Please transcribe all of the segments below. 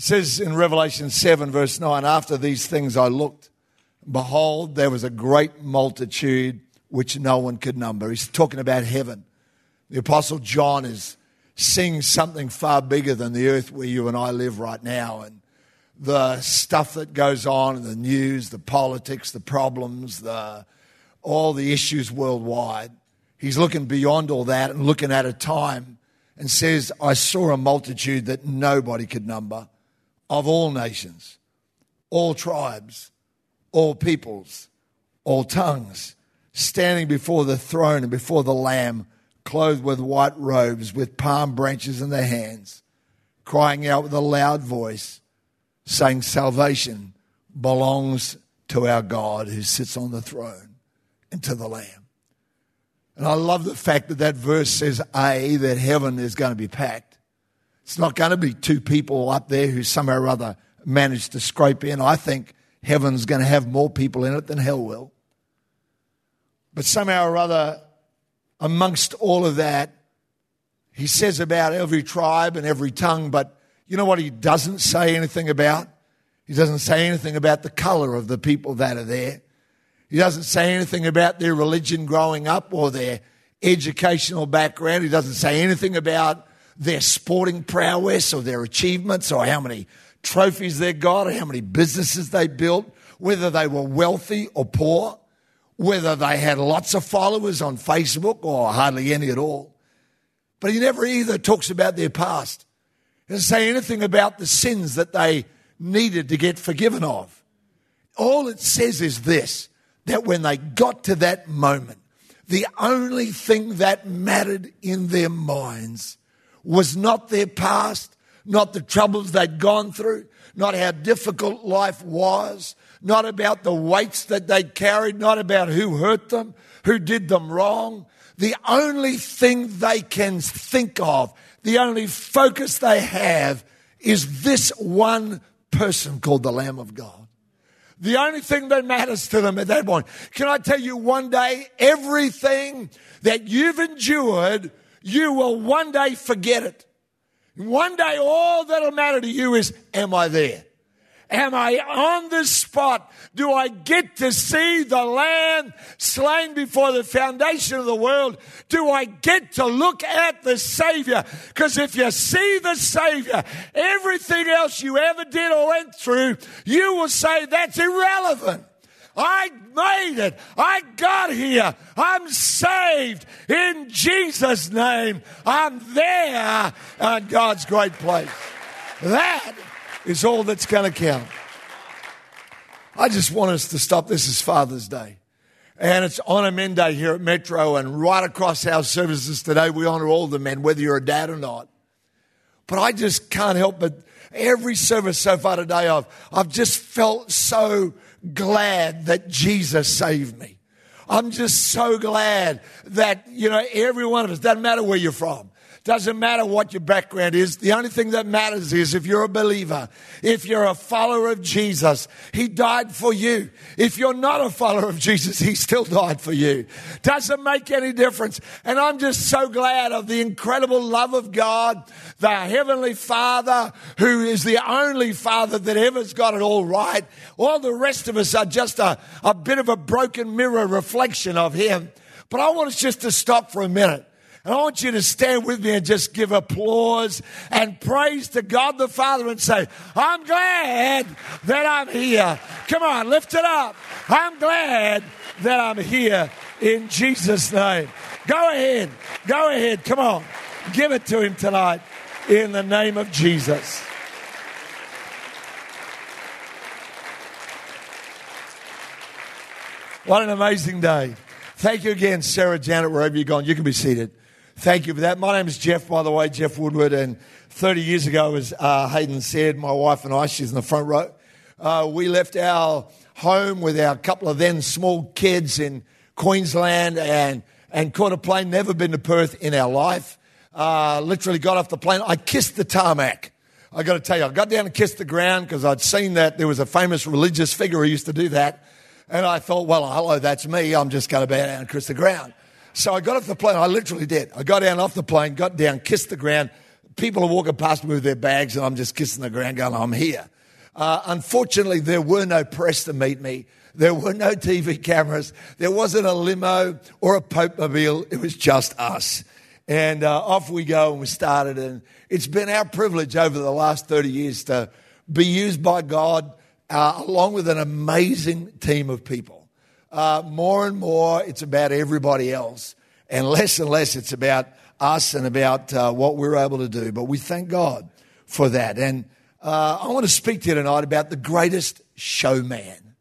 says in Revelation 7, verse 9, after these things I looked, behold, there was a great multitude which no one could number. He's talking about heaven. The Apostle John is seeing something far bigger than the earth where you and I live right now. And the stuff that goes on in the news, the politics, the problems, the, all the issues worldwide. He's looking beyond all that and looking at a time and says, I saw a multitude that nobody could number of all nations, all tribes, all peoples, all tongues, standing before the throne and before the Lamb, clothed with white robes, with palm branches in their hands, crying out with a loud voice, saying, Salvation belongs to our God who sits on the throne and to the Lamb. And I love the fact that that verse says, A, that heaven is going to be packed. It's not going to be two people up there who somehow or other managed to scrape in. I think heaven's going to have more people in it than hell will. But somehow or other, amongst all of that, he says about every tribe and every tongue, but you know what he doesn't say anything about? He doesn't say anything about the color of the people that are there. He doesn't say anything about their religion growing up or their educational background. He doesn't say anything about their sporting prowess or their achievements or how many trophies they got or how many businesses they built, whether they were wealthy or poor, whether they had lots of followers on Facebook or hardly any at all. But he never either talks about their past. He doesn't say anything about the sins that they needed to get forgiven of. All it says is this that when they got to that moment, the only thing that mattered in their minds was not their past, not the troubles they'd gone through, not how difficult life was, not about the weights that they carried, not about who hurt them, who did them wrong. The only thing they can think of, the only focus they have is this one person called the Lamb of God. The only thing that matters to them at that point. Can I tell you one day, everything that you've endured you will one day forget it. One day, all that'll matter to you is, am I there? Am I on the spot? Do I get to see the Lamb slain before the foundation of the world? Do I get to look at the Savior? Because if you see the Savior, everything else you ever did or went through, you will say that's irrelevant. I made it. I got here. I'm saved in Jesus' name. I'm there on God's great place. That is all that's going to count. I just want us to stop. This is Father's Day. And it's Honor Men Day here at Metro, and right across our services today, we honor all the men, whether you're a dad or not. But I just can't help but every service so far today, I've, I've just felt so glad that Jesus saved me. I'm just so glad that, you know, every one of us, doesn't matter where you're from, doesn't matter what your background is. The only thing that matters is if you're a believer, if you're a follower of Jesus, He died for you. If you're not a follower of Jesus, He still died for you. Doesn't make any difference. And I'm just so glad of the incredible love of God, the Heavenly Father, who is the only Father that ever's got it all right. All the rest of us are just a, a bit of a broken mirror reflection of Him. But I want us just to stop for a minute and I want you to stand with me and just give applause and praise to God the Father and say, I'm glad that I'm here. Come on, lift it up. I'm glad that I'm here in Jesus' name. Go ahead. Go ahead. Come on. Give it to him tonight in the name of Jesus. What an amazing day. Thank you again, Sarah Janet, wherever you're gone. You can be seated. Thank you for that. My name is Jeff, by the way, Jeff Woodward. And 30 years ago, as uh, Hayden said, my wife and I, she's in the front row, uh, we left our home with our couple of then small kids in Queensland and, and caught a plane, never been to Perth in our life. Uh, literally got off the plane. I kissed the tarmac. I got to tell you, I got down and kissed the ground because I'd seen that there was a famous religious figure who used to do that. And I thought, well, hello, that's me. I'm just going to bow down and kiss the ground. So I got off the plane. I literally did. I got down off the plane, got down, kissed the ground, people are walking past me with their bags, and I'm just kissing the ground, going, I'm here. Uh, unfortunately, there were no press to meet me. There were no TV cameras. There wasn't a limo or a Pope mobile. It was just us. And uh, off we go, and we started. And it's been our privilege over the last 30 years to be used by God uh, along with an amazing team of people. Uh, more and more, it's about everybody else, and less and less, it's about us and about uh, what we're able to do. But we thank God for that. And uh, I want to speak to you tonight about the greatest showman.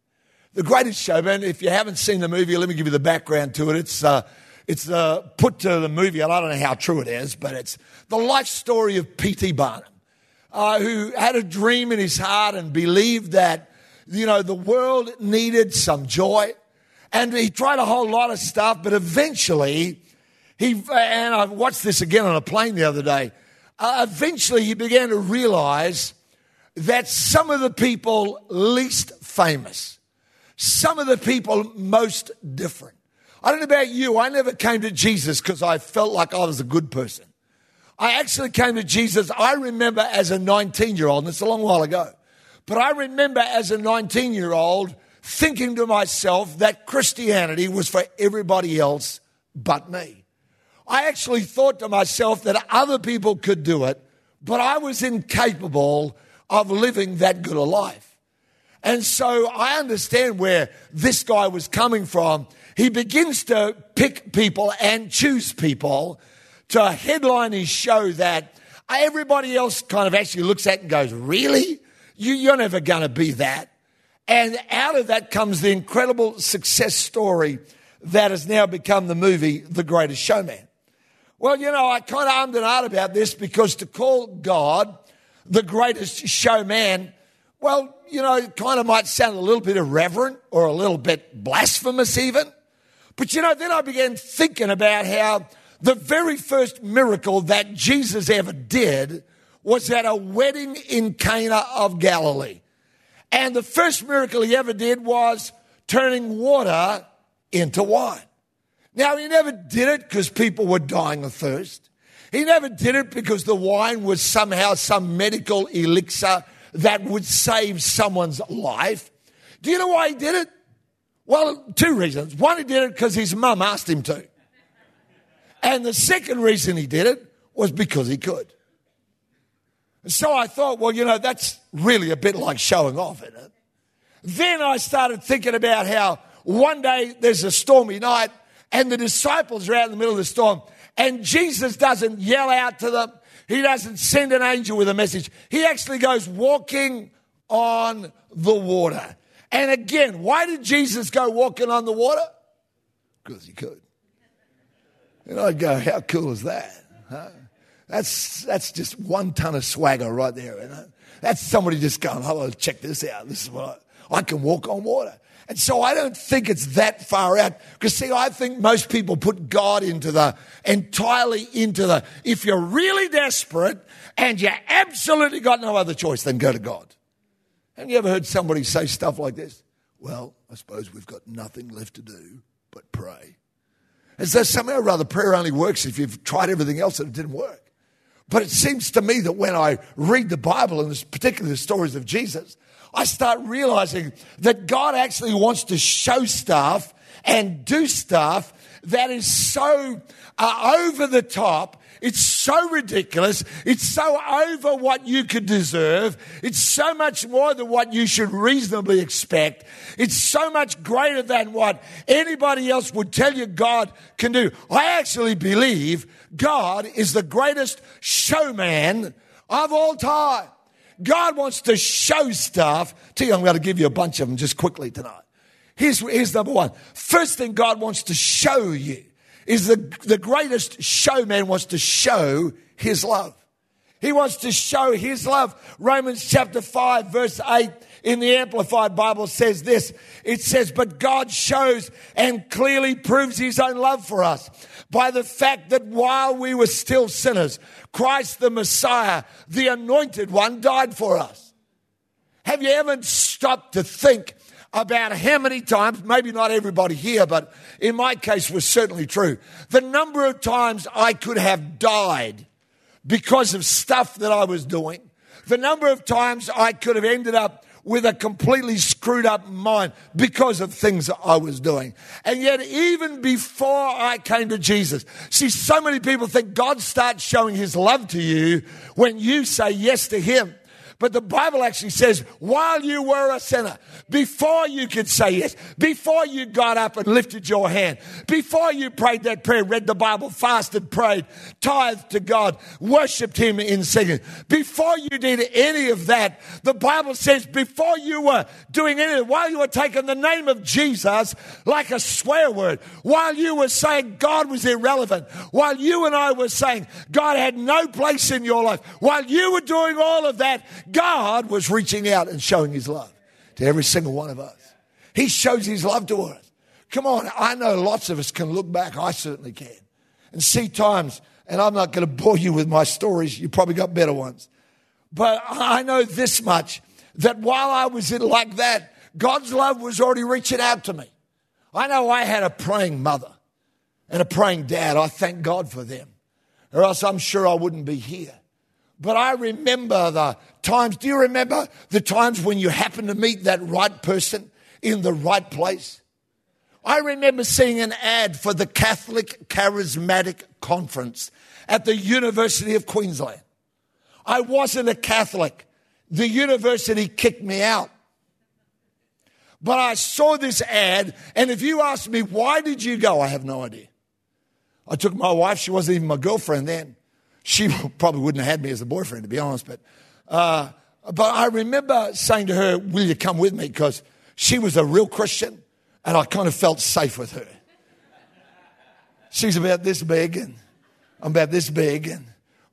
The greatest showman. If you haven't seen the movie, let me give you the background to it. It's uh, it's uh, put to the movie, and I don't know how true it is, but it's the life story of P.T. Barnum, uh, who had a dream in his heart and believed that you know the world needed some joy, and he tried a whole lot of stuff, but eventually he and I watched this again on a plane the other day. Uh, eventually, he began to realize that some of the people least famous, some of the people most different. I don't know about you, I never came to Jesus because I felt like I was a good person. I actually came to Jesus, I remember as a 19 year old, and it's a long while ago, but I remember as a 19 year old thinking to myself that Christianity was for everybody else but me. I actually thought to myself that other people could do it, but I was incapable of living that good a life. And so I understand where this guy was coming from. He begins to pick people and choose people to headline his show that everybody else kind of actually looks at and goes, Really? You, are never going to be that. And out of that comes the incredible success story that has now become the movie The Greatest Showman. Well, you know, I kind of ummed and ahed about this because to call God the greatest showman, well, you know, it kind of might sound a little bit irreverent or a little bit blasphemous even. But you know, then I began thinking about how the very first miracle that Jesus ever did was at a wedding in Cana of Galilee. And the first miracle he ever did was turning water into wine. Now, he never did it because people were dying of thirst. He never did it because the wine was somehow some medical elixir that would save someone's life. Do you know why he did it? Well, two reasons. One, he did it because his mum asked him to. And the second reason he did it was because he could. So I thought, well, you know, that's really a bit like showing off, isn't it? Then I started thinking about how one day there's a stormy night and the disciples are out in the middle of the storm and Jesus doesn't yell out to them. He doesn't send an angel with a message. He actually goes walking on the water. And again, why did Jesus go walking on the water? Because he could. And I'd go, how cool is that? Huh? That's, that's just one ton of swagger right there. You know? That's somebody just going, oh, check this out. This is what I, I can walk on water. And so I don't think it's that far out. Because see, I think most people put God into the, entirely into the, if you're really desperate and you absolutely got no other choice, then go to God. Have you ever heard somebody say stuff like this? Well, I suppose we've got nothing left to do but pray. As though somehow or other prayer only works if you've tried everything else and it didn't work. But it seems to me that when I read the Bible, and particularly the stories of Jesus, I start realizing that God actually wants to show stuff and do stuff that is so uh, over the top. It's so ridiculous. It's so over what you could deserve. It's so much more than what you should reasonably expect. It's so much greater than what anybody else would tell you God can do. I actually believe God is the greatest showman of all time. God wants to show stuff to you. I'm going to give you a bunch of them just quickly tonight. Here's, here's number one. First thing God wants to show you is the, the greatest showman wants to show his love. He wants to show his love. Romans chapter 5 verse 8 in the Amplified Bible says this. It says, but God shows and clearly proves his own love for us by the fact that while we were still sinners, Christ the Messiah, the anointed one, died for us. Have you ever stopped to think about how many times, maybe not everybody here, but in my case was certainly true, the number of times I could have died because of stuff that I was doing. The number of times I could have ended up with a completely screwed up mind because of things that I was doing. And yet, even before I came to Jesus, see, so many people think God starts showing his love to you when you say yes to him. But the Bible actually says, while you were a sinner, before you could say yes, before you got up and lifted your hand, before you prayed that prayer, read the Bible, fasted, prayed, tithed to God, worshiped Him in singing, before you did any of that, the Bible says, before you were doing anything, while you were taking the name of Jesus like a swear word, while you were saying God was irrelevant, while you and I were saying God had no place in your life, while you were doing all of that, God was reaching out and showing his love to every single one of us. He shows his love to us. Come on, I know lots of us can look back, I certainly can, and see times, and I'm not going to bore you with my stories, you probably got better ones. But I know this much that while I was in like that, God's love was already reaching out to me. I know I had a praying mother and a praying dad. I thank God for them, or else I'm sure I wouldn't be here. But I remember the times. Do you remember the times when you happened to meet that right person in the right place? I remember seeing an ad for the Catholic Charismatic Conference at the University of Queensland. I wasn't a Catholic. The university kicked me out. But I saw this ad, and if you ask me, why did you go? I have no idea. I took my wife, she wasn't even my girlfriend then. She probably wouldn't have had me as a boyfriend, to be honest, but, uh, but I remember saying to her, Will you come with me? Because she was a real Christian, and I kind of felt safe with her. She's about this big, and I'm about this big, and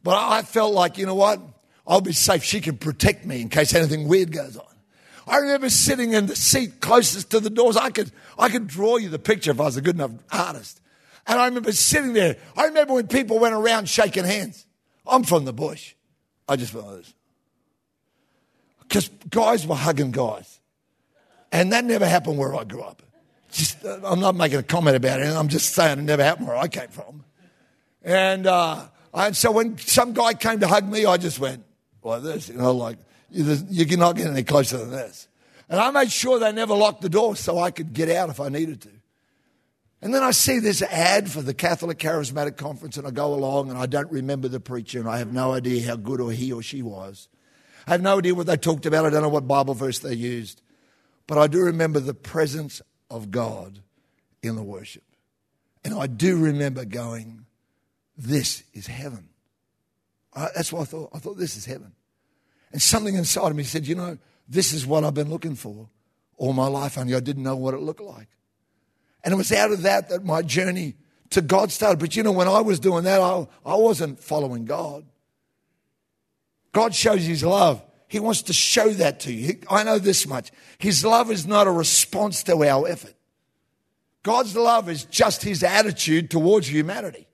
but I felt like, you know what? I'll be safe. She can protect me in case anything weird goes on. I remember sitting in the seat closest to the doors. I could, I could draw you the picture if I was a good enough artist. And I remember sitting there. I remember when people went around shaking hands. I'm from the bush. I just went like this. Because guys were hugging guys. And that never happened where I grew up. Just, uh, I'm not making a comment about it. I'm just saying it never happened where I came from. And, uh, and so when some guy came to hug me, I just went like this, you know, like, you cannot get any closer than this. And I made sure they never locked the door so I could get out if I needed to. And then I see this ad for the Catholic Charismatic Conference, and I go along and I don't remember the preacher, and I have no idea how good or he or she was. I have no idea what they talked about. I don't know what Bible verse they used. But I do remember the presence of God in the worship. And I do remember going, This is heaven. I, that's what I thought. I thought, This is heaven. And something inside of me said, You know, this is what I've been looking for all my life, only I didn't know what it looked like. And it was out of that that my journey to God started. But you know, when I was doing that, I, I wasn't following God. God shows His love. He wants to show that to you. I know this much. His love is not a response to our effort. God's love is just His attitude towards humanity.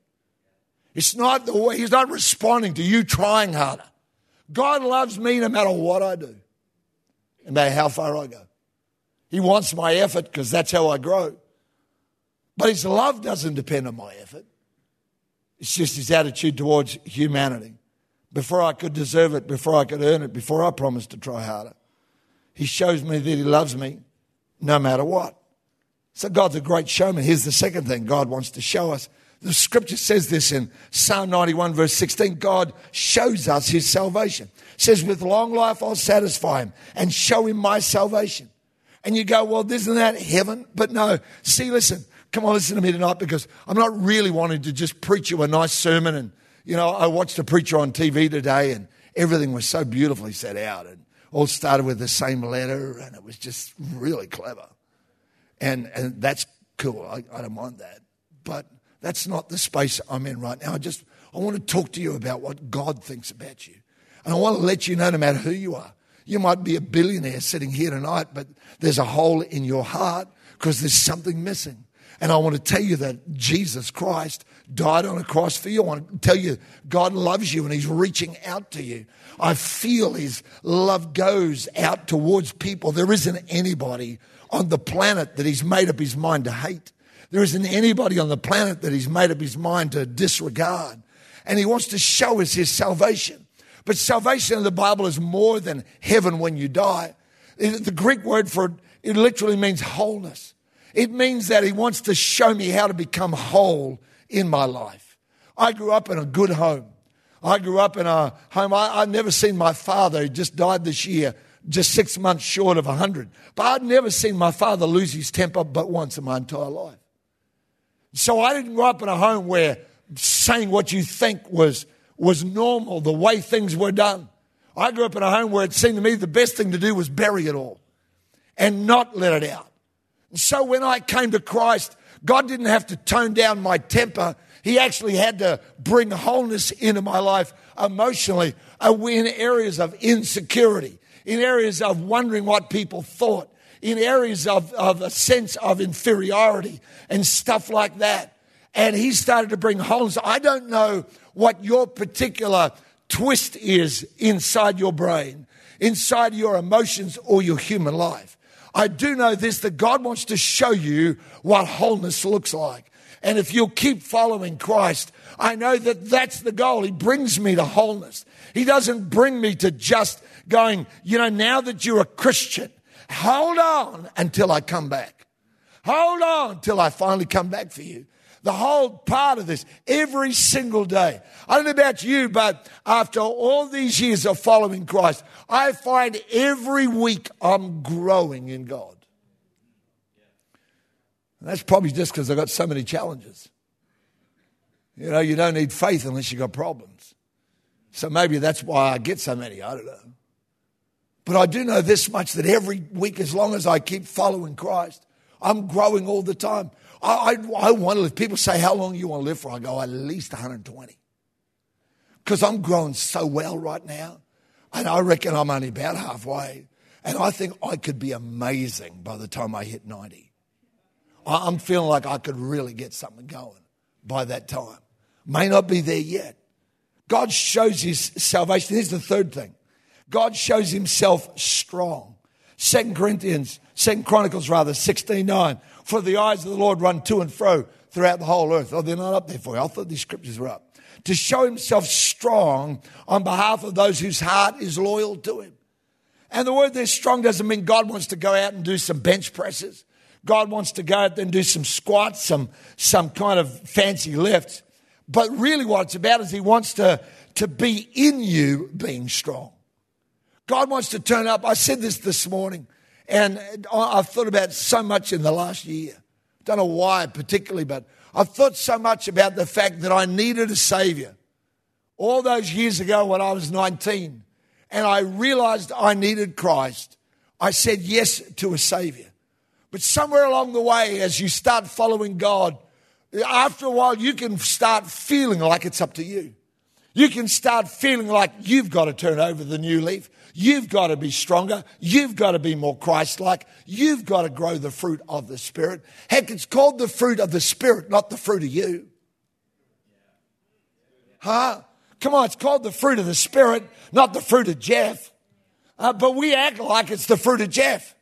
It's not the way, He's not responding to you trying harder. God loves me no matter what I do, no matter how far I go. He wants my effort because that's how I grow. But his love doesn't depend on my effort. It's just his attitude towards humanity. Before I could deserve it, before I could earn it, before I promised to try harder, he shows me that he loves me no matter what. So God's a great showman. Here's the second thing God wants to show us. The scripture says this in Psalm 91, verse 16 God shows us his salvation. It says, With long life I'll satisfy him and show him my salvation. And you go, Well, isn't that heaven? But no. See, listen, come on, listen to me tonight because I'm not really wanting to just preach you a nice sermon. And, you know, I watched a preacher on TV today and everything was so beautifully set out and all started with the same letter and it was just really clever. And, and that's cool. I, I don't mind that. But that's not the space I'm in right now. I just, I want to talk to you about what God thinks about you. And I want to let you know no matter who you are. You might be a billionaire sitting here tonight, but there's a hole in your heart because there's something missing. And I want to tell you that Jesus Christ died on a cross for you. I want to tell you God loves you and He's reaching out to you. I feel His love goes out towards people. There isn't anybody on the planet that He's made up His mind to hate. There isn't anybody on the planet that He's made up His mind to disregard. and he wants to show us his salvation. But salvation in the Bible is more than heaven when you die. The Greek word for it, it literally means wholeness. It means that he wants to show me how to become whole in my life. I grew up in a good home. I grew up in a home. I, I'd never seen my father, he just died this year, just six months short of 100. But I'd never seen my father lose his temper but once in my entire life. So I didn't grow up in a home where saying what you think was, was normal, the way things were done. I grew up in a home where it seemed to me the best thing to do was bury it all and not let it out. So when I came to Christ, God didn't have to tone down my temper. He actually had to bring wholeness into my life emotionally uh, in areas of insecurity, in areas of wondering what people thought, in areas of, of a sense of inferiority and stuff like that. And he started to bring wholeness. I don't know what your particular twist is inside your brain, inside your emotions or your human life. I do know this that God wants to show you what wholeness looks like. And if you'll keep following Christ, I know that that's the goal. He brings me to wholeness. He doesn't bring me to just going, you know, now that you're a Christian, hold on until I come back. Hold on till I finally come back for you. The whole part of this, every single day. I don't know about you, but after all these years of following Christ, I find every week I'm growing in God. And that's probably just because I've got so many challenges. You know, you don't need faith unless you've got problems. So maybe that's why I get so many. I don't know. But I do know this much that every week, as long as I keep following Christ, I'm growing all the time. I, I, I want to live. People say, How long you want to live for? I go, At least 120. Because I'm growing so well right now. And I reckon I'm only about halfway. And I think I could be amazing by the time I hit 90. I'm feeling like I could really get something going by that time. May not be there yet. God shows his salvation. Here's the third thing God shows himself strong. Second Corinthians, Second Chronicles rather, 16 9. For the eyes of the Lord run to and fro throughout the whole earth. Oh, they're not up there for you. I thought these scriptures were up. To show himself strong on behalf of those whose heart is loyal to him. And the word there strong doesn't mean God wants to go out and do some bench presses. God wants to go out and do some squats, some, some kind of fancy lifts. But really, what it's about is He wants to, to be in you being strong. God wants to turn up. I said this this morning, and I've thought about so much in the last year. Don't know why particularly, but I've thought so much about the fact that I needed a Savior. All those years ago when I was 19, and I realized I needed Christ, I said yes to a Savior. But somewhere along the way, as you start following God, after a while, you can start feeling like it's up to you. You can start feeling like you've got to turn over the new leaf. You've got to be stronger. You've got to be more Christ like. You've got to grow the fruit of the Spirit. Heck, it's called the fruit of the Spirit, not the fruit of you. Huh? Come on, it's called the fruit of the Spirit, not the fruit of Jeff. Uh, but we act like it's the fruit of Jeff.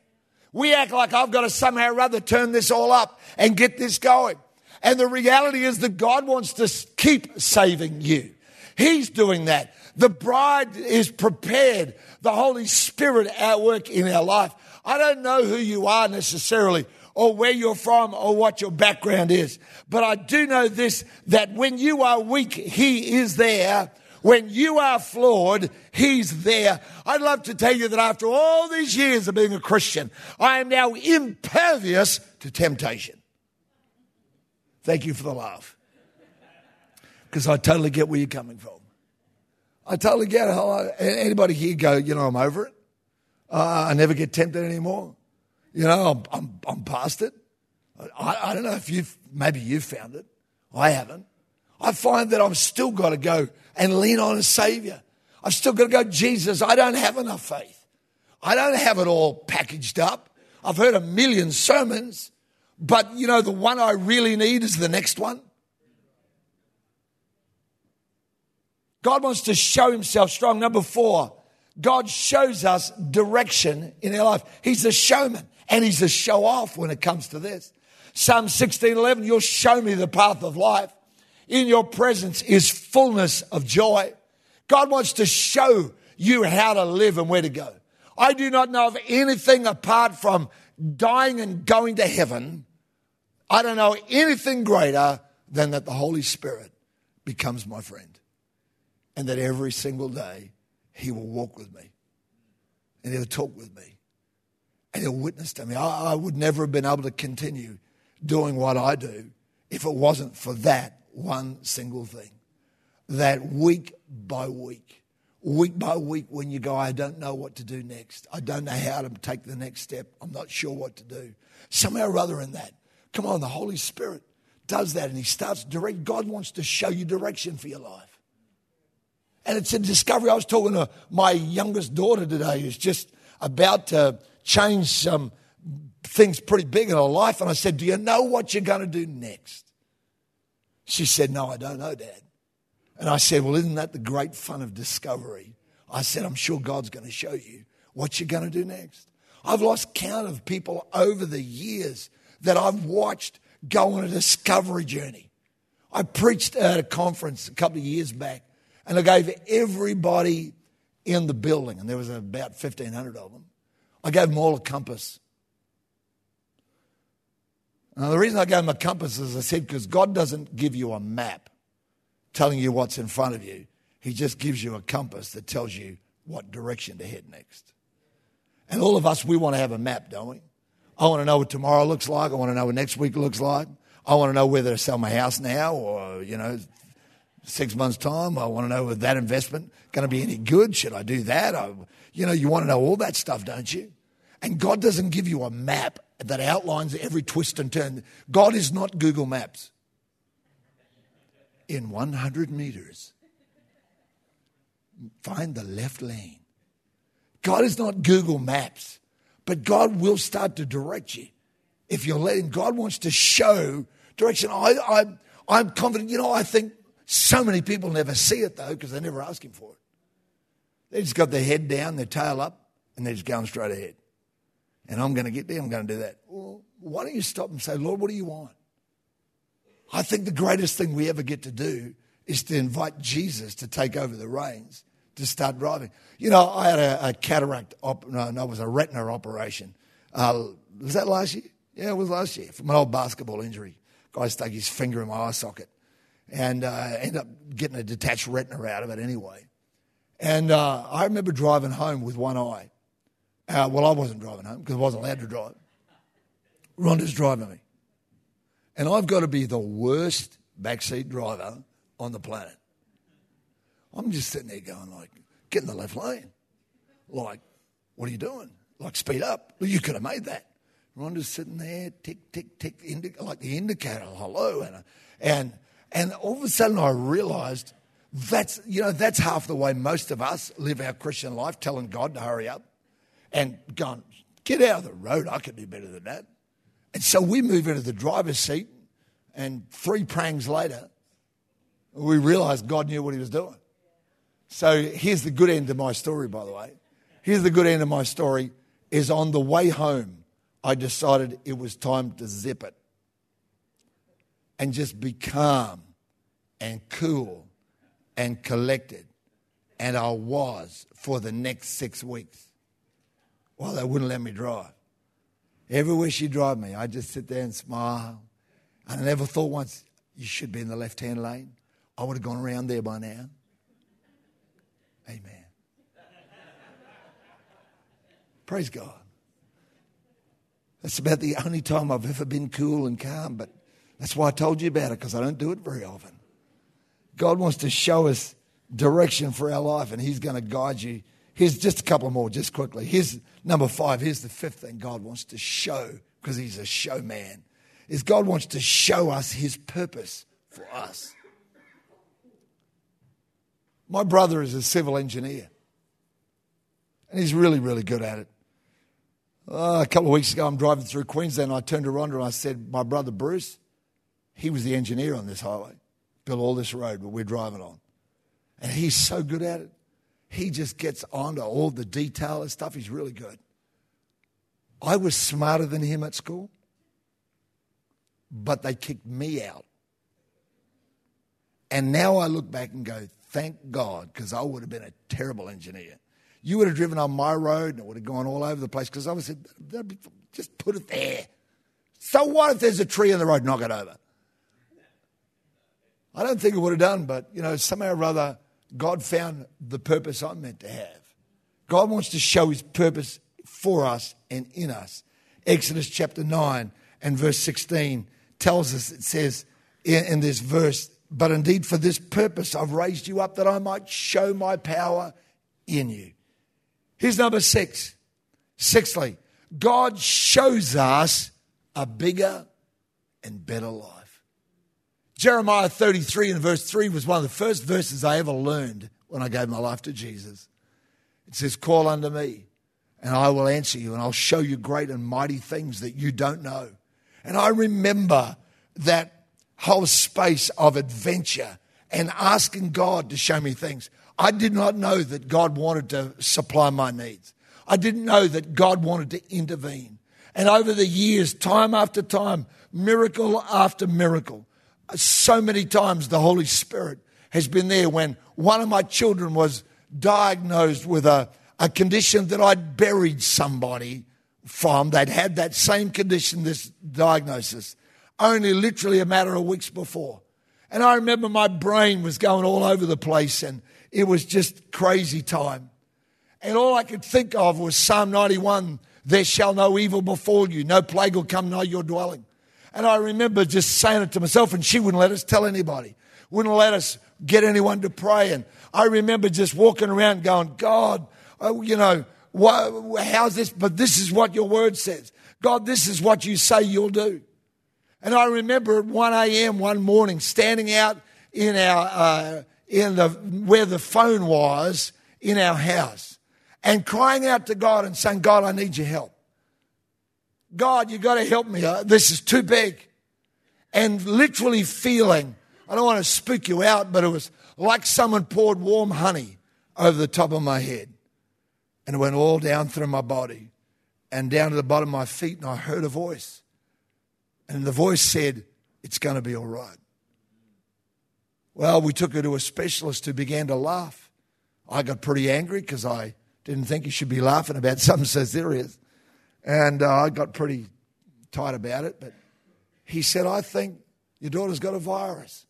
We act like I've got to somehow or other turn this all up and get this going. And the reality is that God wants to keep saving you. He's doing that. The bride is prepared. The Holy Spirit at work in our life. I don't know who you are necessarily or where you're from or what your background is. But I do know this, that when you are weak, He is there when you are flawed, He's there. I'd love to tell you that after all these years of being a Christian, I am now impervious to temptation. Thank you for the laugh. Because I totally get where you're coming from. I totally get it. Anybody here go, you know, I'm over it? Uh, I never get tempted anymore. You know, I'm, I'm, I'm past it. I, I don't know if you've, maybe you've found it. I haven't. I find that I've still got to go and lean on a Savior. I've still got to go, Jesus, I don't have enough faith. I don't have it all packaged up. I've heard a million sermons, but you know, the one I really need is the next one. God wants to show himself strong. Number four, God shows us direction in our life. He's a showman and he's a show off when it comes to this. Psalm 16, 11, you'll show me the path of life. In your presence is fullness of joy. God wants to show you how to live and where to go. I do not know of anything apart from dying and going to heaven. I don't know anything greater than that the Holy Spirit becomes my friend and that every single day he will walk with me and he'll talk with me and he'll witness to me. I, I would never have been able to continue doing what I do if it wasn't for that one single thing. That week by week, week by week, when you go, I don't know what to do next. I don't know how to take the next step. I'm not sure what to do. Somehow or other in that. Come on, the Holy Spirit does that and He starts direct. God wants to show you direction for your life. And it's a discovery. I was talking to my youngest daughter today who's just about to change some things pretty big in her life. And I said, Do you know what you're going to do next? She said, No, I don't know, Dad. And I said, Well, isn't that the great fun of discovery? I said, I'm sure God's going to show you what you're going to do next. I've lost count of people over the years that I've watched go on a discovery journey. I preached at a conference a couple of years back, and I gave everybody in the building, and there was about 1,500 of them, I gave them all a compass. Now, the reason I gave them a compass is I said, because God doesn't give you a map telling you what's in front of you. He just gives you a compass that tells you what direction to head next. And all of us, we want to have a map, don't we? I want to know what tomorrow looks like. I want to know what next week looks like. I want to know whether to sell my house now or, you know, six months' time. I want to know if that investment going to be any good. Should I do that? I, you know, you want to know all that stuff, don't you? And God doesn't give you a map that outlines every twist and turn. God is not Google Maps. In 100 meters, find the left lane. God is not Google Maps, but God will start to direct you if you're letting. God wants to show direction. I, I, I'm confident, you know, I think so many people never see it though because they never ask Him for it. They just got their head down, their tail up, and they're just going straight ahead. And I'm going to get there, I'm going to do that. Well, why don't you stop and say, Lord, what do you want? I think the greatest thing we ever get to do is to invite Jesus to take over the reins to start driving. You know, I had a, a cataract, op- no, no, it was a retina operation. Uh, was that last year? Yeah, it was last year from an old basketball injury. Guy stuck his finger in my eye socket and uh, ended up getting a detached retina out of it anyway. And uh, I remember driving home with one eye. Uh, well, I wasn't driving home because I wasn't allowed to drive. Rhonda's driving me. And I've got to be the worst backseat driver on the planet. I'm just sitting there going like, get in the left lane. Like, what are you doing? Like, speed up. Well, you could have made that. Rhonda's sitting there, tick, tick, tick, indi- like the indicator, hello. And, and, and all of a sudden I realized that's, you know, that's half the way most of us live our Christian life, telling God to hurry up and going, get out of the road. I could do better than that. And so we move into the driver's seat, and three prangs later, we realize God knew what he was doing. So here's the good end of my story, by the way. Here's the good end of my story is on the way home, I decided it was time to zip it and just be calm and cool and collected. And I was for the next six weeks while they wouldn't let me drive. Everywhere she drove me, I just sit there and smile. And I never thought once, you should be in the left hand lane. I would have gone around there by now. Amen. Praise God. That's about the only time I've ever been cool and calm, but that's why I told you about it, because I don't do it very often. God wants to show us direction for our life, and He's going to guide you. Here's just a couple more, just quickly. Here's number five. Here's the fifth thing God wants to show, because He's a showman, is God wants to show us His purpose for us. My brother is a civil engineer, and he's really, really good at it. Uh, a couple of weeks ago, I'm driving through Queensland, and I turned to Rhonda and I said, My brother Bruce, he was the engineer on this highway, built all this road that we're driving on. And he's so good at it. He just gets onto all the detail and stuff. He's really good. I was smarter than him at school, but they kicked me out And now I look back and go, thank God, because I would have been a terrible engineer. You would have driven on my road and it would have gone all over the place because I would have said, just put it there. So what if there's a tree in the road? Knock it over. I don't think it would have done, but you know, somehow or other, God found the purpose I'm meant to have. God wants to show his purpose for us and in us. Exodus chapter 9 and verse 16 tells us, it says in, this verse, but indeed for this purpose I've raised you up that I might show my power in you. Here's number six. Sixthly, God shows us a bigger and better life. Jeremiah 33 and verse 3 was one of the first verses I ever learned when I gave my life to Jesus. It says, Call unto me, and I will answer you, and I'll show you great and mighty things that you don't know. And I remember that whole space of adventure and asking God to show me things. I did not know that God wanted to supply my needs. I didn't know that God wanted to intervene. And over the years, time after time, miracle after miracle, so many times the Holy Spirit has been there when one of my children was diagnosed with a, a condition that I'd buried somebody from. They'd had that same condition, this diagnosis, only literally a matter of weeks before. And I remember my brain was going all over the place and it was just crazy time. And all I could think of was Psalm 91 There shall no evil befall you, no plague will come nigh your dwelling. And I remember just saying it to myself, and she wouldn't let us tell anybody, wouldn't let us get anyone to pray. And I remember just walking around going, God, oh, you know, what, how's this? But this is what your word says. God, this is what you say you'll do. And I remember at 1 a.m. one morning standing out in our, uh, in the, where the phone was in our house and crying out to God and saying, God, I need your help. God, you got to help me. Uh, this is too big. And literally feeling, I don't want to spook you out, but it was like someone poured warm honey over the top of my head. And it went all down through my body and down to the bottom of my feet. And I heard a voice. And the voice said, It's going to be all right. Well, we took her to a specialist who began to laugh. I got pretty angry because I didn't think he should be laughing about something so serious. And uh, I got pretty tight about it. But he said, I think your daughter's got a virus.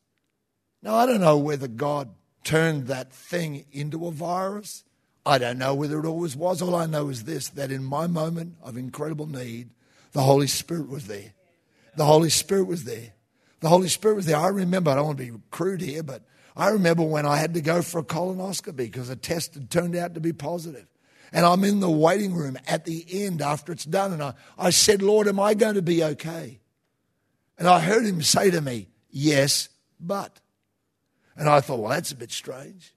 Now, I don't know whether God turned that thing into a virus. I don't know whether it always was. All I know is this that in my moment of incredible need, the Holy Spirit was there. The Holy Spirit was there. The Holy Spirit was there. I remember, I don't want to be crude here, but I remember when I had to go for a colonoscopy because a test had turned out to be positive. And I'm in the waiting room at the end after it's done. And I, I said, Lord, am I going to be okay? And I heard him say to me, Yes, but. And I thought, well, that's a bit strange.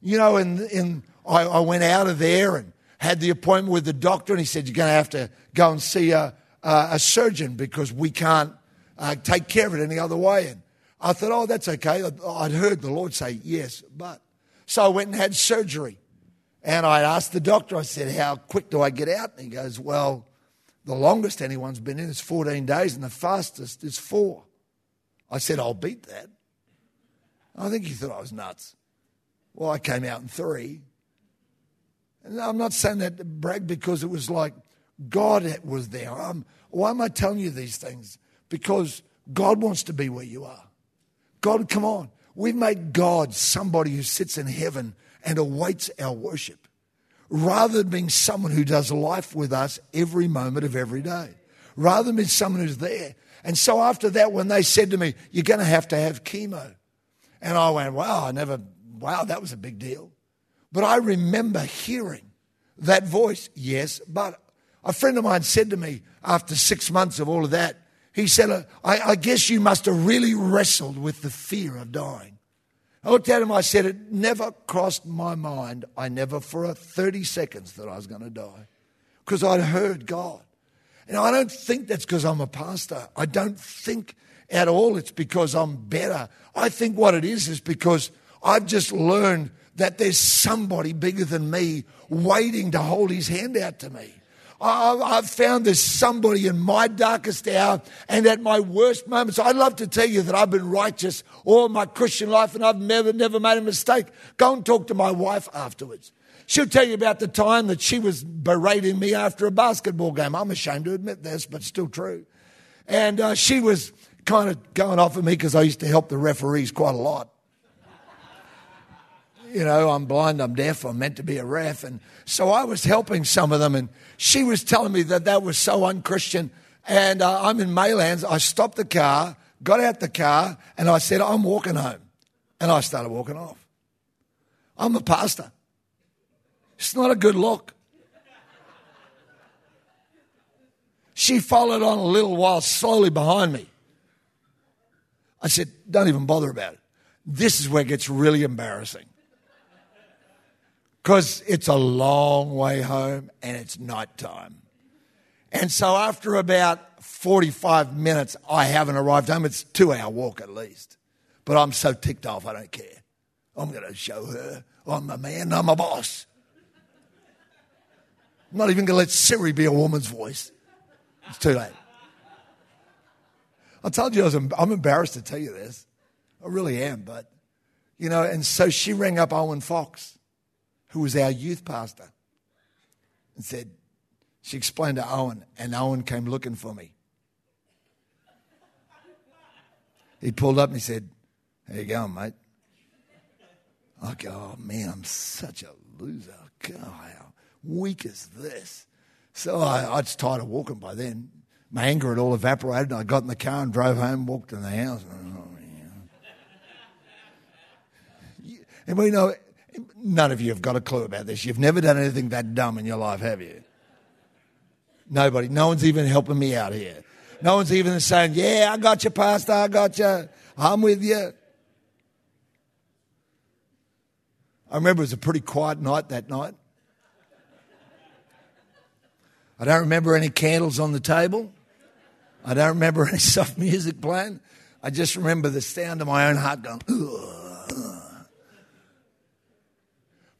You know, and, and I, I went out of there and had the appointment with the doctor, and he said, You're going to have to go and see a, a, a surgeon because we can't uh, take care of it any other way. And I thought, Oh, that's okay. I'd heard the Lord say, Yes, but. So I went and had surgery. And I asked the doctor, I said, How quick do I get out? And he goes, Well, the longest anyone's been in is 14 days, and the fastest is four. I said, I'll beat that. I think he thought I was nuts. Well, I came out in three. And I'm not saying that to brag because it was like God was there. Um, why am I telling you these things? Because God wants to be where you are. God, come on. We've made God somebody who sits in heaven and awaits our worship rather than being someone who does life with us every moment of every day, rather than being someone who's there. And so after that, when they said to me, You're going to have to have chemo, and I went, wow, I never, wow, that was a big deal. But I remember hearing that voice, yes, but a friend of mine said to me after six months of all of that, he said, I, I guess you must have really wrestled with the fear of dying. I looked at him, I said, It never crossed my mind, I never for a 30 seconds that I was going to die because I'd heard God. And I don't think that's because I'm a pastor. I don't think at all it's because I'm better. I think what it is is because I've just learned that there's somebody bigger than me waiting to hold his hand out to me. I've found there's somebody in my darkest hour and at my worst moments. I'd love to tell you that I've been righteous all my Christian life and I've never, never made a mistake. Go and talk to my wife afterwards. She'll tell you about the time that she was berating me after a basketball game. I'm ashamed to admit this, but still true. And uh, she was kind of going off at me because I used to help the referees quite a lot. You know, I'm blind, I'm deaf, I'm meant to be a ref. And so I was helping some of them, and she was telling me that that was so unchristian. And uh, I'm in Maylands. I stopped the car, got out the car, and I said, I'm walking home. And I started walking off. I'm a pastor. It's not a good look. She followed on a little while slowly behind me. I said, Don't even bother about it. This is where it gets really embarrassing. Because it's a long way home and it's nighttime. And so after about 45 minutes, I haven't arrived home. It's two hour walk at least. But I'm so ticked off, I don't care. I'm going to show her I'm a man, I'm a boss. I'm not even going to let Siri be a woman's voice. It's too late. I told you I was, I'm embarrassed to tell you this. I really am, but, you know, and so she rang up Owen Fox, who was our youth pastor, and said, she explained to Owen, and Owen came looking for me. He pulled up and he said, How you going, mate? I go, Oh man, I'm such a loser. God, how weak is this? So I, I was tired of walking by then. My anger had all evaporated. And I got in the car and drove home, walked in the house. And we know none of you have got a clue about this. You've never done anything that dumb in your life, have you? Nobody. No one's even helping me out here. No one's even saying, Yeah, I got you, Pastor. I got you. I'm with you. I remember it was a pretty quiet night that night. I don't remember any candles on the table. I don't remember any soft music playing. I just remember the sound of my own heart going, Ugh.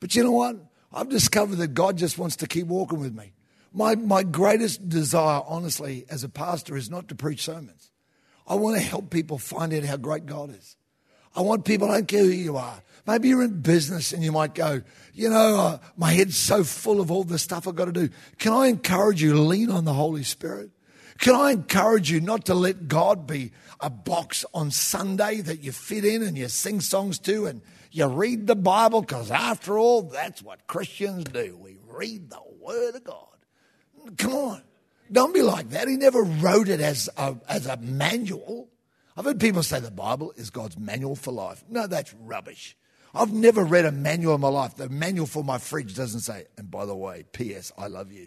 But you know what? I've discovered that God just wants to keep walking with me. My, my greatest desire, honestly, as a pastor, is not to preach sermons. I want to help people find out how great God is. I want people, I don't care who you are. Maybe you're in business and you might go, you know, uh, my head's so full of all the stuff I've got to do. Can I encourage you to lean on the Holy Spirit? Can I encourage you not to let God be a box on Sunday that you fit in and you sing songs to and you read the Bible? Because after all, that's what Christians do. We read the Word of God. Come on. Don't be like that. He never wrote it as a, as a manual. I've heard people say the Bible is God's manual for life. No, that's rubbish. I've never read a manual in my life. The manual for my fridge doesn't say, and by the way, P.S., I love you.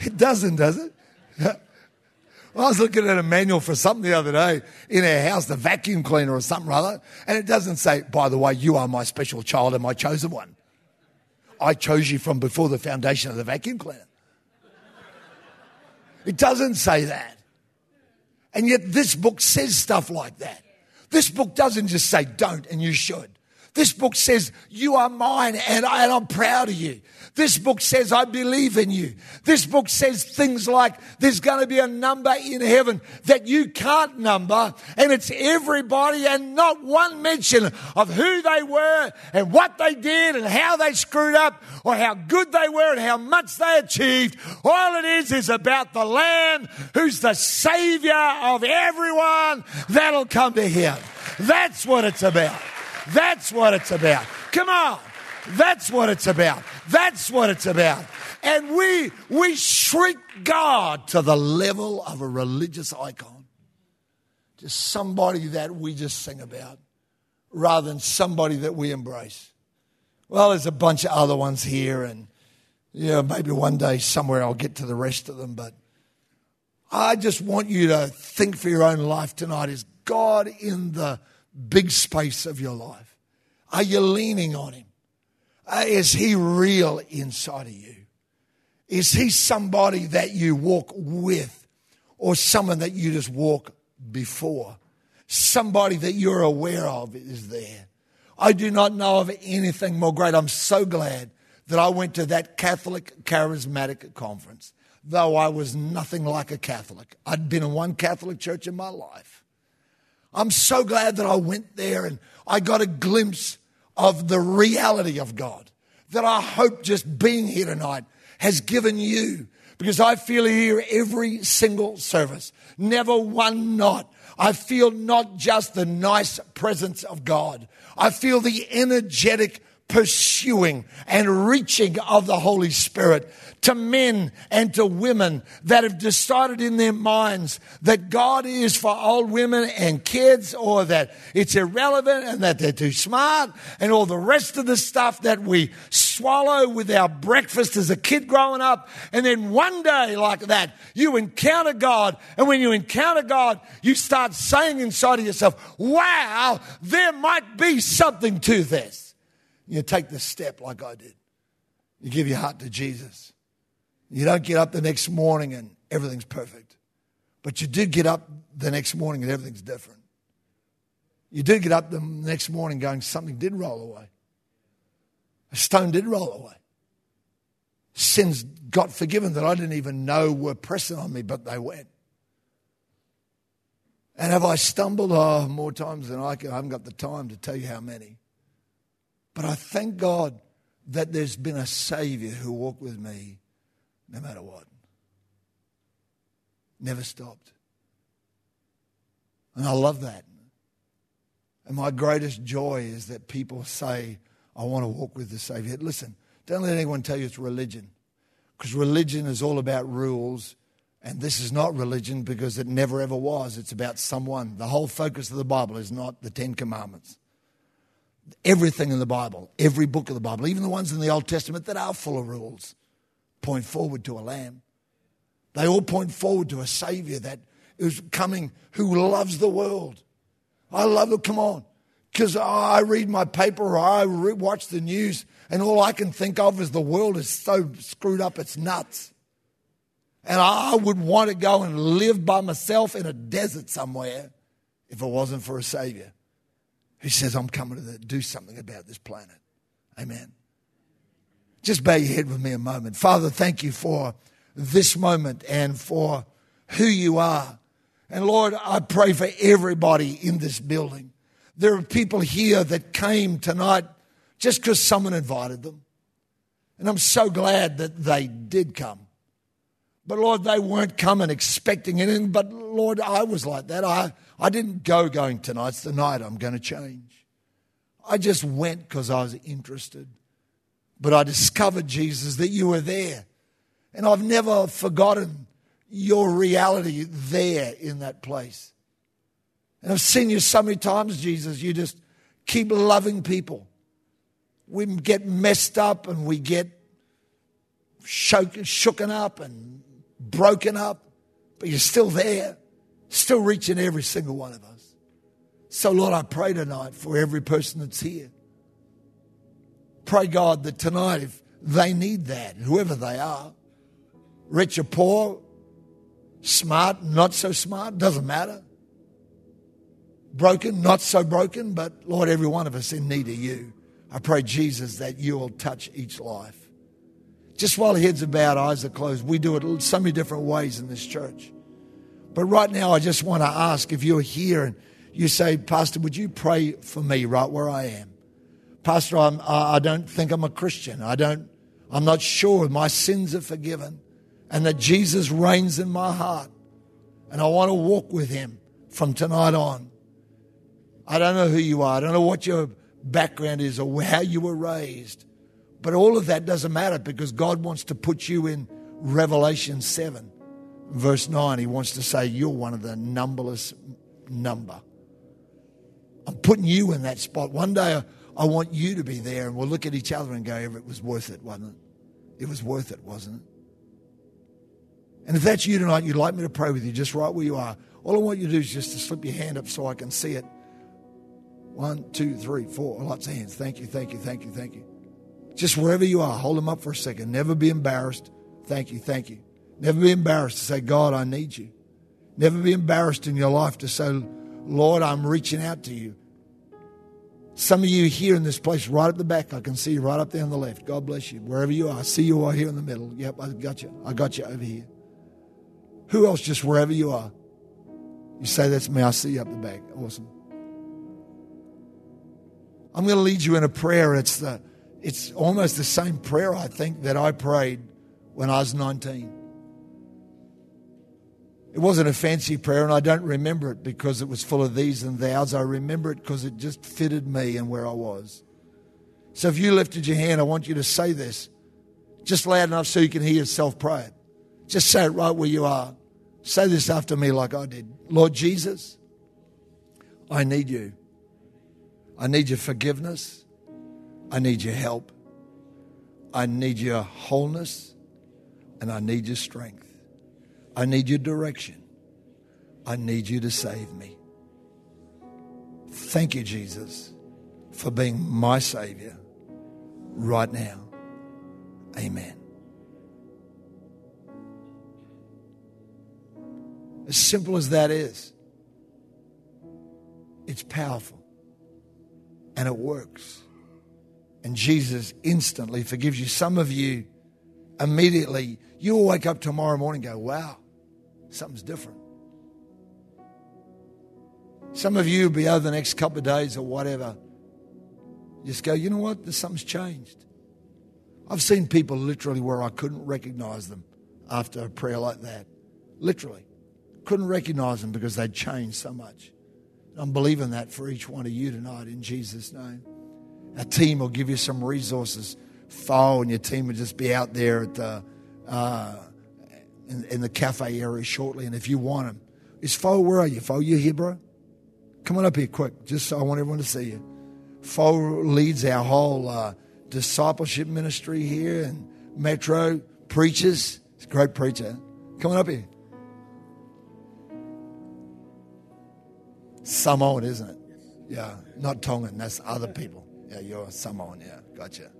it doesn't, does it? I was looking at a manual for something the other day in our house, the vacuum cleaner or something or other, and it doesn't say, by the way, you are my special child and my chosen one. I chose you from before the foundation of the vacuum cleaner. It doesn't say that. And yet this book says stuff like that. This book doesn't just say don't and you should. This book says, You are mine and, I, and I'm proud of you. This book says, I believe in you. This book says things like, There's going to be a number in heaven that you can't number, and it's everybody, and not one mention of who they were and what they did and how they screwed up or how good they were and how much they achieved. All it is is about the Lamb who's the Savior of everyone that'll come to Him. That's what it's about. That's what it's about. Come on. That's what it's about. That's what it's about. And we, we shrink God to the level of a religious icon. Just somebody that we just sing about rather than somebody that we embrace. Well, there's a bunch of other ones here, and yeah, maybe one day somewhere I'll get to the rest of them, but I just want you to think for your own life tonight is God in the big space of your life? Are you leaning on Him? Uh, is He real inside of you? Is He somebody that you walk with or someone that you just walk before? Somebody that you're aware of is there. I do not know of anything more great. I'm so glad that I went to that Catholic charismatic conference, though I was nothing like a Catholic. I'd been in one Catholic church in my life. I'm so glad that I went there and I got a glimpse of the reality of God that I hope just being here tonight has given you because I feel here every single service, never one not. I feel not just the nice presence of God. I feel the energetic pursuing and reaching of the Holy Spirit to men and to women that have decided in their minds that God is for old women and kids or that it's irrelevant and that they're too smart and all the rest of the stuff that we swallow with our breakfast as a kid growing up. And then one day like that, you encounter God. And when you encounter God, you start saying inside of yourself, wow, there might be something to this. You take the step like I did. You give your heart to Jesus. You don't get up the next morning and everything's perfect. But you do get up the next morning and everything's different. You do get up the next morning going, something did roll away. A stone did roll away. Sins got forgiven that I didn't even know were pressing on me, but they went. And have I stumbled? Oh, more times than I can. I haven't got the time to tell you how many. But I thank God that there's been a Savior who walked with me no matter what. Never stopped. And I love that. And my greatest joy is that people say, I want to walk with the Savior. Listen, don't let anyone tell you it's religion. Because religion is all about rules. And this is not religion because it never ever was. It's about someone. The whole focus of the Bible is not the Ten Commandments everything in the Bible, every book of the Bible, even the ones in the Old Testament that are full of rules, point forward to a lamb. They all point forward to a Savior that is coming who loves the world. I love it. Come on. Because I read my paper or I watch the news, and all I can think of is the world is so screwed up, it's nuts. And I would want to go and live by myself in a desert somewhere if it wasn't for a Savior who says, I'm coming to do something about this planet. Amen. Just bow your head with me a moment. Father, thank you for this moment and for who you are. And Lord, I pray for everybody in this building. There are people here that came tonight just because someone invited them. And I'm so glad that they did come. But Lord, they weren't coming expecting anything. But Lord, I was like that. I, I didn't go going, tonight's the night I'm going to change. I just went because I was interested. But I discovered, Jesus, that you were there. And I've never forgotten your reality there in that place. And I've seen you so many times, Jesus. You just keep loving people. We get messed up and we get shook, shooken up and broken up, but you're still there still reaching every single one of us. So, Lord, I pray tonight for every person that's here. Pray, God, that tonight, if they need that, whoever they are, rich or poor, smart, not so smart, doesn't matter. Broken, not so broken, but Lord, every one of us in need of you. I pray, Jesus, that you will touch each life. Just while heads are bowed, eyes are closed, we do it so many different ways in this church. But right now, I just want to ask if you're here and you say, Pastor, would you pray for me right where I am? Pastor, I'm, I don't think I'm a Christian. I don't, I'm not sure my sins are forgiven and that Jesus reigns in my heart. And I want to walk with him from tonight on. I don't know who you are. I don't know what your background is or how you were raised. But all of that doesn't matter because God wants to put you in Revelation 7 verse 9, he wants to say, You're one of the numberless number. I'm putting you in that spot. One day I want you to be there and we'll look at each other and go, It was worth it, wasn't it? It was worth it, wasn't it? And if that's you tonight, you'd like me to pray with you just right where you are. All I want you to do is just to slip your hand up so I can see it. One, two, three, four. Lots of hands. Thank you, thank you, thank you, thank you. Just wherever you are, hold them up for a second. Never be embarrassed. Thank you, thank you. Never be embarrassed to say, God, I need you. Never be embarrassed in your life to say, Lord, I'm reaching out to you. Some of you here in this place, right at the back, I can see you right up there on the left. God bless you. Wherever you are, I see you all here in the middle. Yep, I got you. I got you over here. Who else, just wherever you are? You say, That's me. I see you up the back. Awesome. I'm going to lead you in a prayer. It's, the, it's almost the same prayer, I think, that I prayed when I was 19. It wasn't a fancy prayer, and I don't remember it because it was full of these and thous. I remember it because it just fitted me and where I was. So if you lifted your hand, I want you to say this just loud enough so you can hear yourself pray it. Just say it right where you are. Say this after me, like I did Lord Jesus, I need you. I need your forgiveness. I need your help. I need your wholeness. And I need your strength. I need your direction. I need you to save me. Thank you, Jesus, for being my Savior right now. Amen. As simple as that is, it's powerful and it works. And Jesus instantly forgives you. Some of you immediately, you'll wake up tomorrow morning and go, wow, Something's different. Some of you will be over the next couple of days or whatever. Just go, you know what? Something's changed. I've seen people literally where I couldn't recognize them after a prayer like that. Literally. Couldn't recognize them because they'd changed so much. I'm believing that for each one of you tonight in Jesus' name. Our team will give you some resources. Fo and your team will just be out there at the. Uh, in, in the cafe area shortly. And if you want them, is Fo, where are you? Fo, you here, bro? Come on up here quick, just so I want everyone to see you. Fo leads our whole uh, discipleship ministry here and Metro, preaches. He's a great preacher. Come on up here. Samoan, isn't it? Yeah, not Tongan. That's other people. Yeah, you're Samoan. Yeah, gotcha.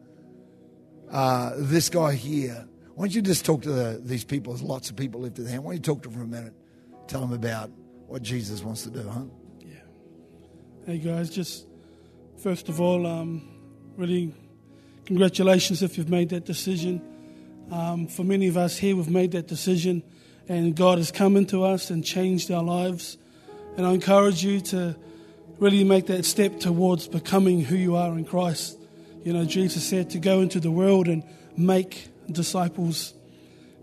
Uh, this guy here why don't you just talk to the, these people? There's lots of people lifted their hand. Why don't you talk to them for a minute? Tell them about what Jesus wants to do, huh? Yeah. Hey, guys, just first of all, um, really congratulations if you've made that decision. Um, for many of us here, we've made that decision, and God has come into us and changed our lives. And I encourage you to really make that step towards becoming who you are in Christ. You know, Jesus said to go into the world and make disciples.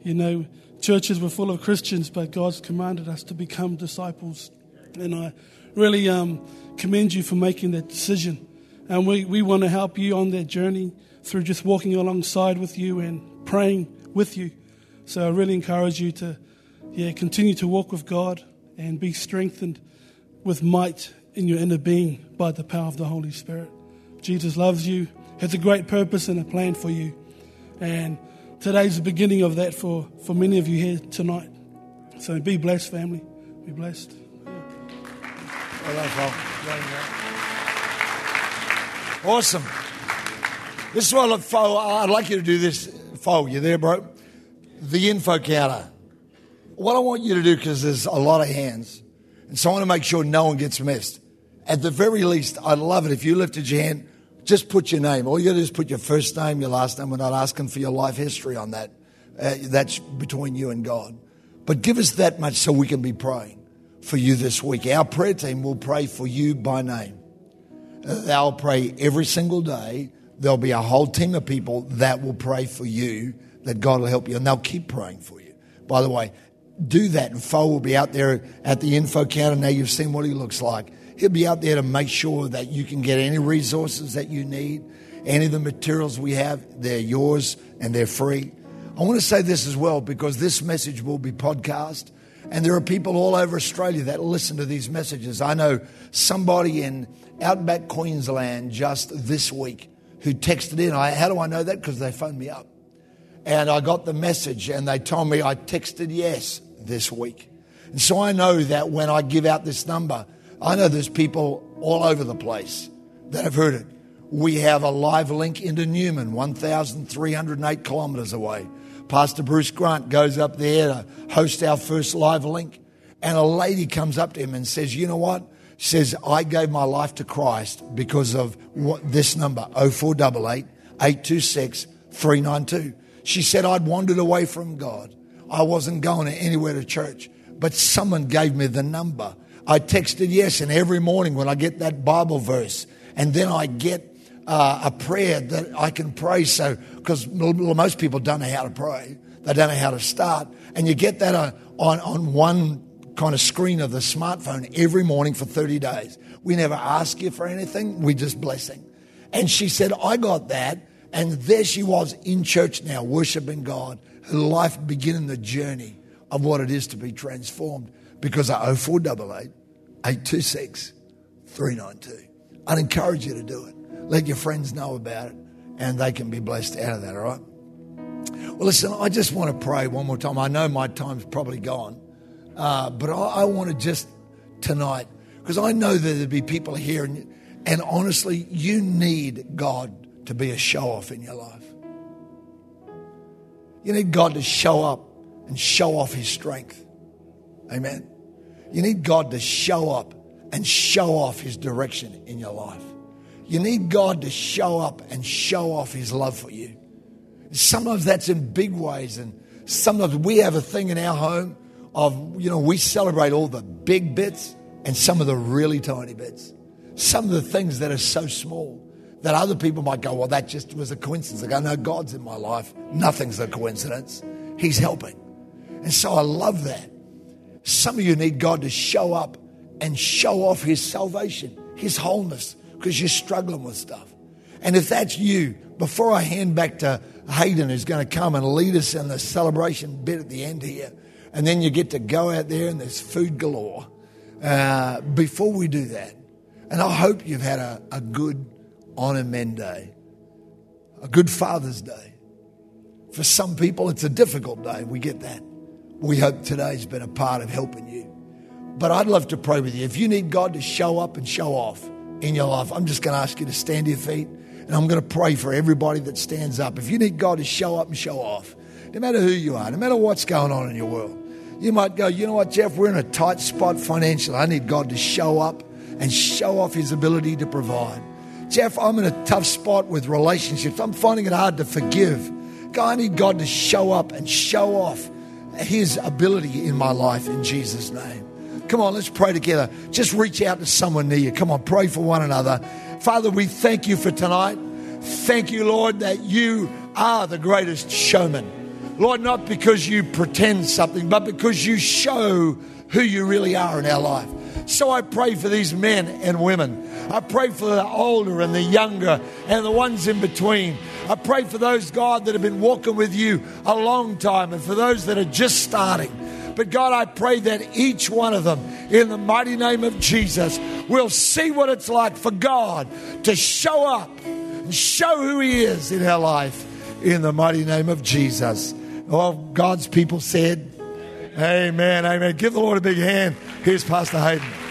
You know, churches were full of Christians, but God's commanded us to become disciples. And I really um, commend you for making that decision. And we, we want to help you on that journey through just walking alongside with you and praying with you. So I really encourage you to yeah, continue to walk with God and be strengthened with might in your inner being by the power of the Holy Spirit. Jesus loves you, has a great purpose and a plan for you. And today's the beginning of that for, for many of you here tonight. So be blessed, family. Be blessed. Awesome. This is what I'd like you to do this. Fo, you there, bro? The info counter. What I want you to do, because there's a lot of hands, and so I want to make sure no one gets missed. At the very least, I'd love it if you lifted your hand just put your name. All you got to do is put your first name, your last name. We're not asking for your life history on that. Uh, that's between you and God. But give us that much so we can be praying for you this week. Our prayer team will pray for you by name. Uh, they'll pray every single day. There'll be a whole team of people that will pray for you, that God will help you, and they'll keep praying for you. By the way, do that, and Fo will be out there at the info counter. Now you've seen what he looks like. He'll be out there to make sure that you can get any resources that you need. Any of the materials we have, they're yours and they're free. I want to say this as well because this message will be podcast. And there are people all over Australia that listen to these messages. I know somebody in Outback Queensland just this week who texted in. I, how do I know that? Because they phoned me up. And I got the message and they told me I texted yes this week. And so I know that when I give out this number, I know there's people all over the place that have heard it. We have a live link into Newman, 1,308 kilometres away. Pastor Bruce Grant goes up there to host our first live link. And a lady comes up to him and says, You know what? Says, I gave my life to Christ because of what, this number, 0488 826 392. She said, I'd wandered away from God. I wasn't going anywhere to church, but someone gave me the number. I texted yes, and every morning when I get that Bible verse, and then I get uh, a prayer that I can pray. So, because most people don't know how to pray, they don't know how to start, and you get that on, on, on one kind of screen of the smartphone every morning for 30 days. We never ask you for anything, we just blessing. And she said, I got that. And there she was in church now, worshiping God, her life beginning the journey of what it is to be transformed because I 0488 826 392. I'd encourage you to do it. Let your friends know about it and they can be blessed out of that, all right? Well, listen, I just want to pray one more time. I know my time's probably gone, uh, but I, I want to just tonight, because I know that there'll be people here, and, and honestly, you need God to be a show off in your life. You need God to show up and show off His strength. Amen. You need God to show up and show off His direction in your life. You need God to show up and show off His love for you. Sometimes that's in big ways, and sometimes we have a thing in our home of, you know, we celebrate all the big bits and some of the really tiny bits. Some of the things that are so small that other people might go, well, that just was a coincidence. I go, no, God's in my life. Nothing's a coincidence. He's helping. And so I love that. Some of you need God to show up and show off His salvation, His wholeness, because you're struggling with stuff. And if that's you, before I hand back to Hayden, who's going to come and lead us in the celebration bit at the end here, and then you get to go out there and there's food galore. Uh, before we do that, and I hope you've had a, a good Honor Men Day, a good Father's Day. For some people, it's a difficult day. We get that. We hope today's been a part of helping you. But I'd love to pray with you. If you need God to show up and show off, in your life, I'm just going to ask you to stand to your feet and I'm going to pray for everybody that stands up. If you need God to show up and show off, no matter who you are, no matter what's going on in your world, you might go, you know what, Jeff, we're in a tight spot financially. I need God to show up and show off his ability to provide. Jeff, I'm in a tough spot with relationships. I'm finding it hard to forgive. God, I need God to show up and show off his ability in my life in Jesus' name. Come on, let's pray together. Just reach out to someone near you. Come on, pray for one another. Father, we thank you for tonight. Thank you, Lord, that you are the greatest showman. Lord, not because you pretend something, but because you show who you really are in our life. So I pray for these men and women. I pray for the older and the younger and the ones in between. I pray for those, God, that have been walking with you a long time and for those that are just starting. But God, I pray that each one of them, in the mighty name of Jesus, will see what it's like for God to show up and show who He is in our life in the mighty name of Jesus. All God's people said, Amen, amen. Give the Lord a big hand. Here's Pastor Hayden.